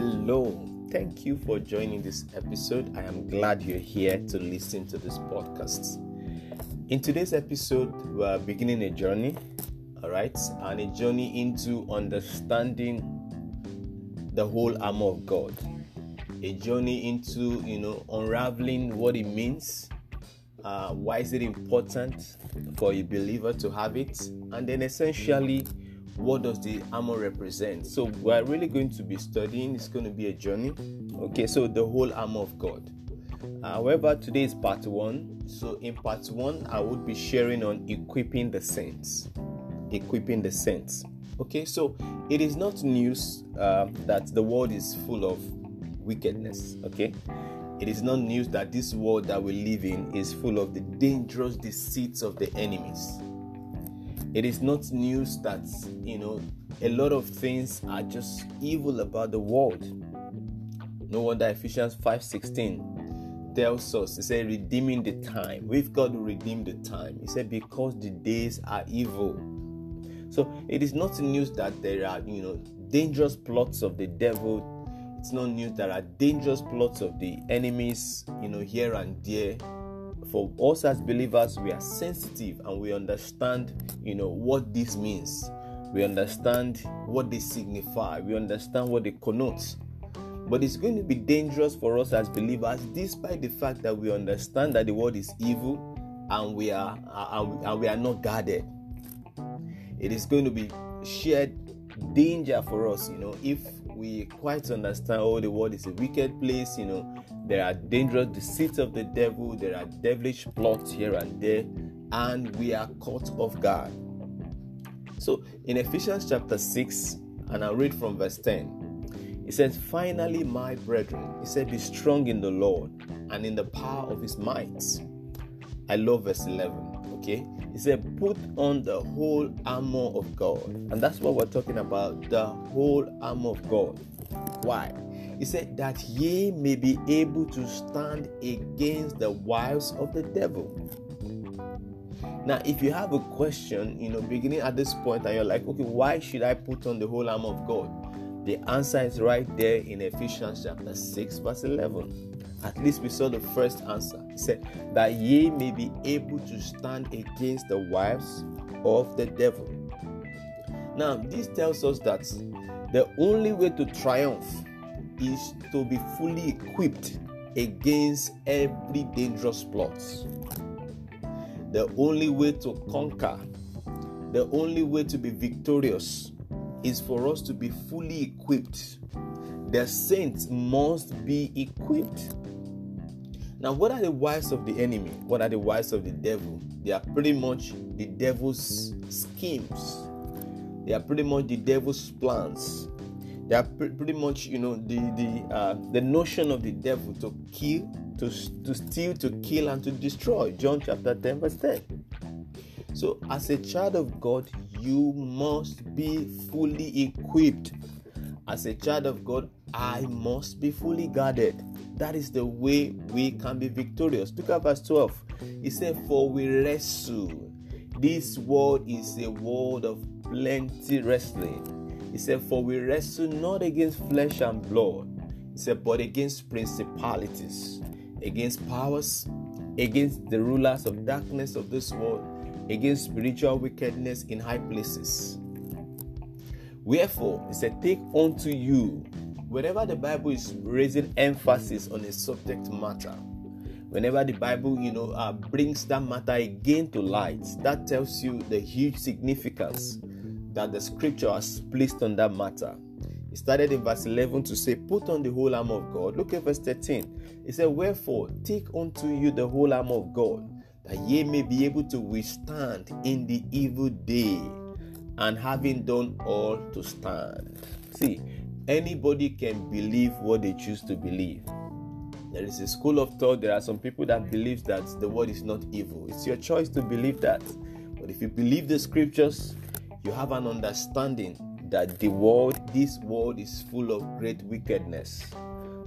Hello, thank you for joining this episode. I am glad you're here to listen to this podcast. In today's episode, we're beginning a journey, all right, and a journey into understanding the whole armor of God. A journey into, you know, unraveling what it means, uh, why is it important for a believer to have it, and then essentially what does the armor represent? So we're really going to be studying. It's going to be a journey. Okay so the whole armor of god. However today is part one. So in part one i would be sharing on equipping the saints. Equipping the saints. Okay so it is not news uh, that the world is full of wickedness. Okay it is not news that this world that we live in is full of the dangerous deceits of the enemies it is not news that you know a lot of things are just evil about the world. No wonder ephesians 5.16 tells us he said redeeming the time. We've got to redeem the time. He said because the days are evil. So it is not news that there are you know dangerous plots of the devil. It's not news there are dangerous plots of the enemies you know here and there for us as believers we are sensitive and we understand you know what this means. We understand what they signify. We understand what they connote. But it's going to be dangerous for us as believers despite the fact that we understand that the world is evil and we are and we are not guarded. It is going to be shared danger for us you know if we quite understand oh the world is a wicked place you know there are dangerous deceits of the devil. There are devilish plots here and there. And we are caught off guard. So in ephesians chapter 6 and i'll read from verse 10 it says finally my brethren he said be strong in the lord and in the power of his might. I love verse 11 okay? He said put on the whole armor of god. And that's what we're talking about the whole armor of god. Why he said that ye may be able to stand against the wiles of the devil now if you have a question you know beginning at this point and you're like okay why should i put on the whole armor of god the answer is right there in ephesians chapter 6 verse 11 at least we saw the first answer. He said, That ye may be able to stand against the wives of the devil. Now, this tells us that the only way to triumph is to be fully equipped against every dangerous plot. The only way to conquer, the only way to be victorious is for us to be fully equipped. The saints must be equipped. Now, what are the wiles of the enemy? What are the wiles of the devil? They are pretty much the devil's schemes. They are pretty much the devil's plans. They are pretty much, you know, the the uh, the notion of the devil to kill, to to steal, to kill, and to destroy. John chapter ten, verse ten. So, as a child of God, you must be fully equipped. As a child of God, I must be fully guarded. That is the way we can be victorious. Look at verse 12. He said, For we wrestle. This world is a world of plenty wrestling. Said, For we wrestle not against flesh and blood. He said, But against principalities, against powers, against the rulers of darkness of this world, against spiritual wickedness in high places. Wherefore, he said, Take unto you whenever the Bible is raising emphasis on a subject matter, whenever the Bible, you know, uh, brings that matter again to light, that tells you the huge significance that the scripture has placed on that matter. It started in verse 11 to say, Put on the whole armor of God. Look at verse 13. It said, Wherefore, take unto you the whole armor of God, that ye may be able to withstand in the evil day, and having done all to stand. See, anybody can believe what they choose to believe. There is a school of thought. There are some people that believe that the world is not evil. It's your choice to believe that. But if you believe the scriptures, you have an understanding that the world, this world, is full of great wickedness.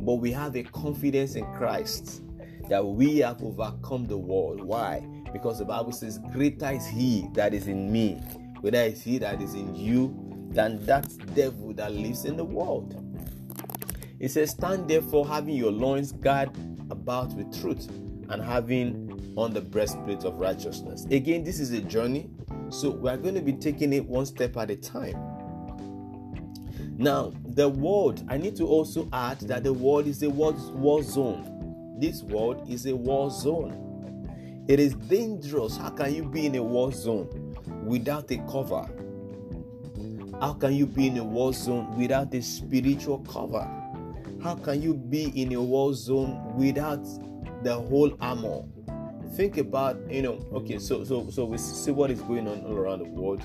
But we have a confidence in Christ that we have overcome the world. Why? Because the Bible says, Greater is He that is in me, whether it's He that is in you than that devil that lives in the world. It says, Stand therefore, having your loins girded about with truth, and having on the breastplate of righteousness. Again, this is a journey, so we are going to be taking it one step at a time. Now, the world, I need to also add that the world is a war, war zone. This world is a war zone. It is dangerous. How can you be in a war zone without a cover? How can you be in a war zone without a spiritual cover? How can you be in a war zone without the whole armor? Think about, you know, okay, so so so we see what is going on all around the world.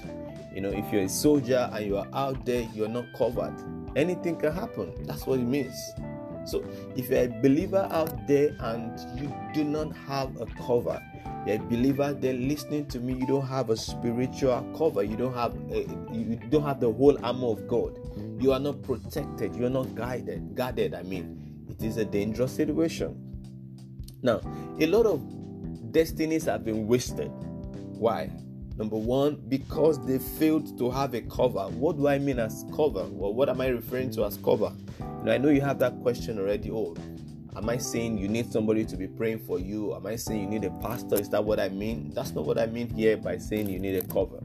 You know, if you're a soldier and you are out there, you're not covered. Anything can happen. That's what it means. So if you're a believer out there and you do not have a cover, you're a believer then listening to me you don't have a spiritual cover you don't have a, you don't have the whole armor of god you are not protected you are not guided guarded i mean it is a dangerous situation now a lot of destinies have been wasted why number one because they failed to have a cover what do i mean as cover well what am i referring to as cover now i know you have that question already oh Am I saying you need somebody to be praying for you? Am I saying you need a pastor? Is that what I mean? That's not what I mean here by saying you need a cover.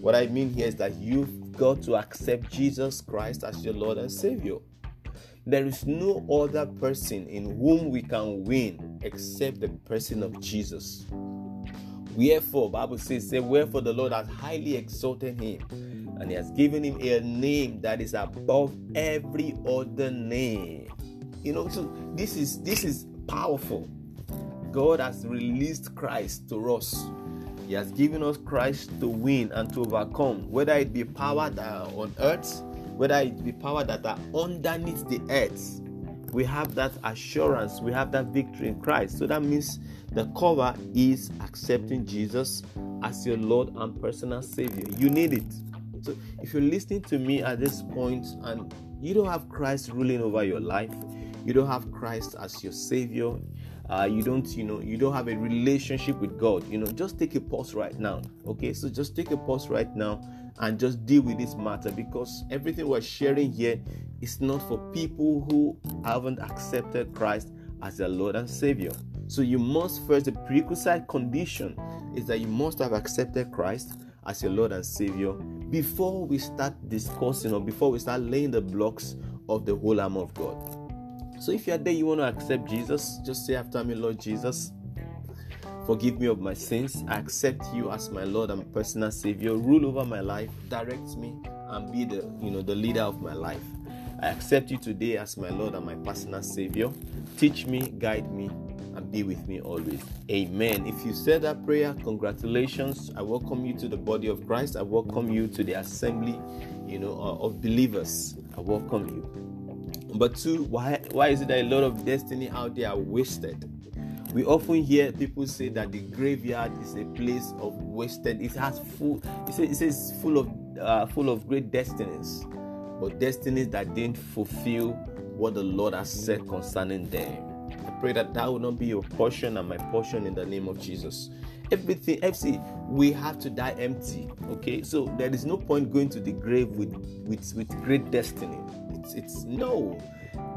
What I mean here is that you've got to accept Jesus Christ as your Lord and Savior. There is no other person in whom we can win except the person of Jesus. Wherefore, Bible says, say, wherefore the Lord has highly exalted him, and he has given him a name that is above every other name you know, so this is this is powerful. God has released Christ to us. He has given us Christ to win and to overcome, whether it be power that are on earth, whether it be power that are underneath the earth. We have that assurance, we have that victory in Christ. So that means the cover is accepting Jesus as your Lord and personal Savior. You need it. So if you're listening to me at this point and you don't have Christ ruling over your life, you don't have Christ as your Savior, uh, you don't, you know, you don't have a relationship with God, you know, just take a pause right now. Okay, so just take a pause right now and just deal with this matter because everything we're sharing here is not for people who haven't accepted Christ as their Lord and Savior. So you must first, the prerequisite condition is that you must have accepted Christ as your Lord and Savior before we start discussing or before we start laying the blocks of the whole armor of God. So if you're there, you want to accept Jesus, just say after me, Lord Jesus, forgive me of my sins. I accept you as my Lord and personal Savior. Rule over my life, direct me, and be the you know the leader of my life. I accept you today as my Lord and my personal Savior. Teach me, guide me, and be with me always. Amen. If you said that prayer, congratulations. I welcome you to the body of Christ. I welcome you to the assembly, you know, of believers. I welcome you. Number two, why why is it that a lot of destiny out there are wasted? We often hear people say that the graveyard is a place of wasted. It has full. It says, it says full of uh, full of great destinies, but destinies that didn't fulfill what the Lord has said concerning them. I pray that that will not be your portion and my portion in the name of Jesus. Everything, FC, we have to die empty. Okay, so there is no point going to the grave with with with great destiny it's it's no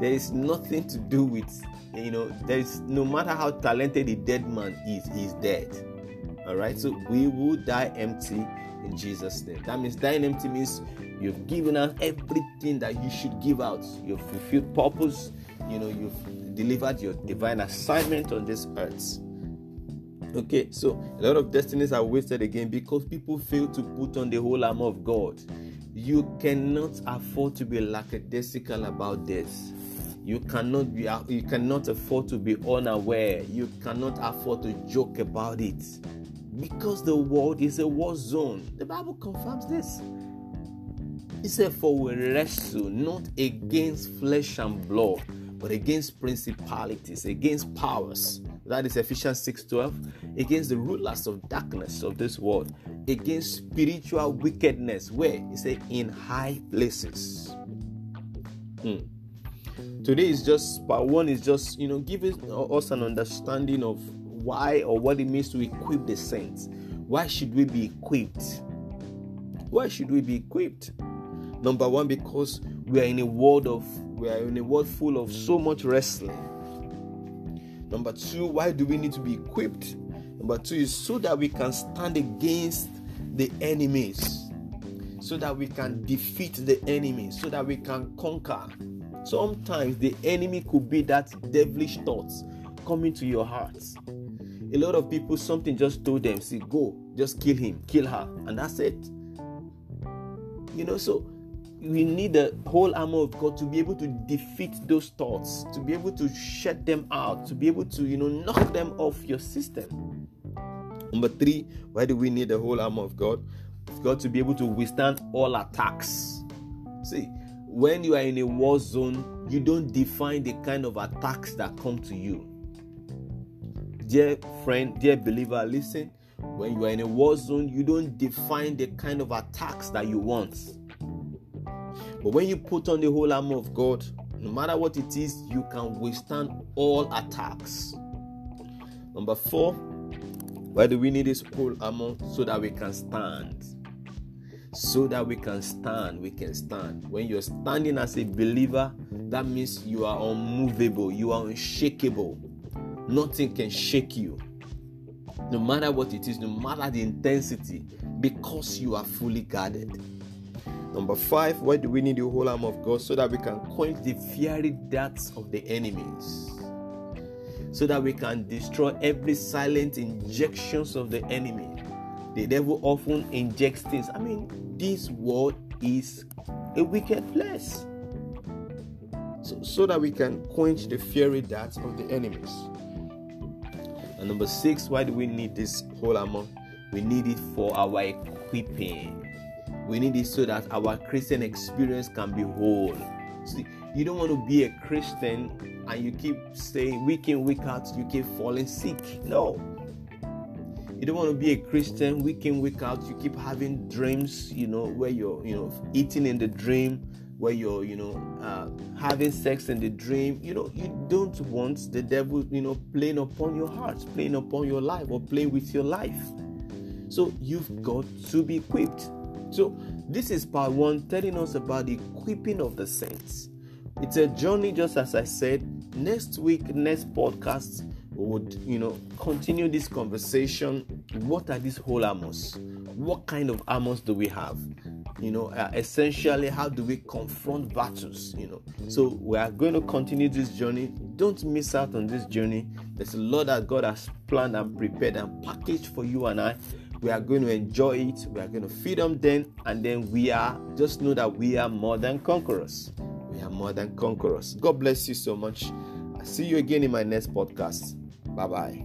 there is nothing to do with you know there is no matter how talented a dead man is he's dead all right so we will die empty in jesus name that means dying empty means you've given out everything that you should give out you've fulfilled purpose you know you've delivered your divine assignment on this earth okay so a lot of destinies are wasted again because people fail to put on the whole armor of god you cannot afford to be lackadaisical about this. You cannot be you cannot afford to be unaware. You cannot afford to joke about it. Because the world is a war zone. The Bible confirms this. He said, For we wrestle not against flesh and blood, but against principalities, against powers. That is Ephesians 6:12, against the rulers of darkness of this world, against spiritual wickedness. Where he said in high places. Hmm. Today is just part one is just you know giving us an understanding of why or what it means to equip the saints. Why should we be equipped? Why should we be equipped? Number one, because we are in a world of we are in a world full of so much wrestling. Number two, why do we need to be equipped? Number two is so that we can stand against the enemies, so that we can defeat the enemy, so that we can conquer. Sometimes the enemy could be that devilish thoughts coming to your heart. A lot of people, something just told them, see, go, just kill him, kill her, and that's it. You know, so we need the whole armor of God to be able to defeat those thoughts, to be able to shut them out, to be able to, you know, knock them off your system. Number three, why do we need the whole armor of God? Got to be able to withstand all attacks. See, when you are in a war zone, you don't define the kind of attacks that come to you. Dear friend, dear believer, listen. When you are in a war zone, you don't define the kind of attacks that you want but when you put on the whole armor of God, no matter what it is, you can withstand all attacks. Number four, why do we need this whole armor? So that we can stand. So that we can stand, we can stand. When you're standing as a believer, that means you are unmovable, you are unshakable. Nothing can shake you. No matter what it is, no matter the intensity, because you are fully guarded. Number five, why do we need the whole arm of God? So that we can quench the fiery darts of the enemies. So that we can destroy every silent injections of the enemy. The devil often injects things. I mean, this world is a wicked place. So, so that we can quench the fiery darts of the enemies. And number six, why do we need this whole armor? We need it for our equipping. We need it so that our Christian experience can be whole. See, you don't want to be a Christian and you keep saying week in, week out, you keep falling sick. No. You don't want to be a Christian week in, week out, you keep having dreams, you know, where you're, you know, eating in the dream, where you're, you know, uh, having sex in the dream. You know, you don't want the devil, you know, playing upon your heart, playing upon your life, or playing with your life. So you've got to be equipped. So, this is part one telling us about the equipping of the saints. It's a journey, just as I said. Next week, next podcast, would, you know, continue this conversation. What are these whole armors? What kind of armors do we have? You know, uh, essentially, how do we confront battles? You know, so we are going to continue this journey. Don't miss out on this journey. There's a lot that God has planned and prepared and packaged for you and I. We are going to enjoy it. We are going to feed them. Then and then we are just know that we are more than conquerors. We are more than conquerors. God bless you so much. I see you again in my next podcast. Bye bye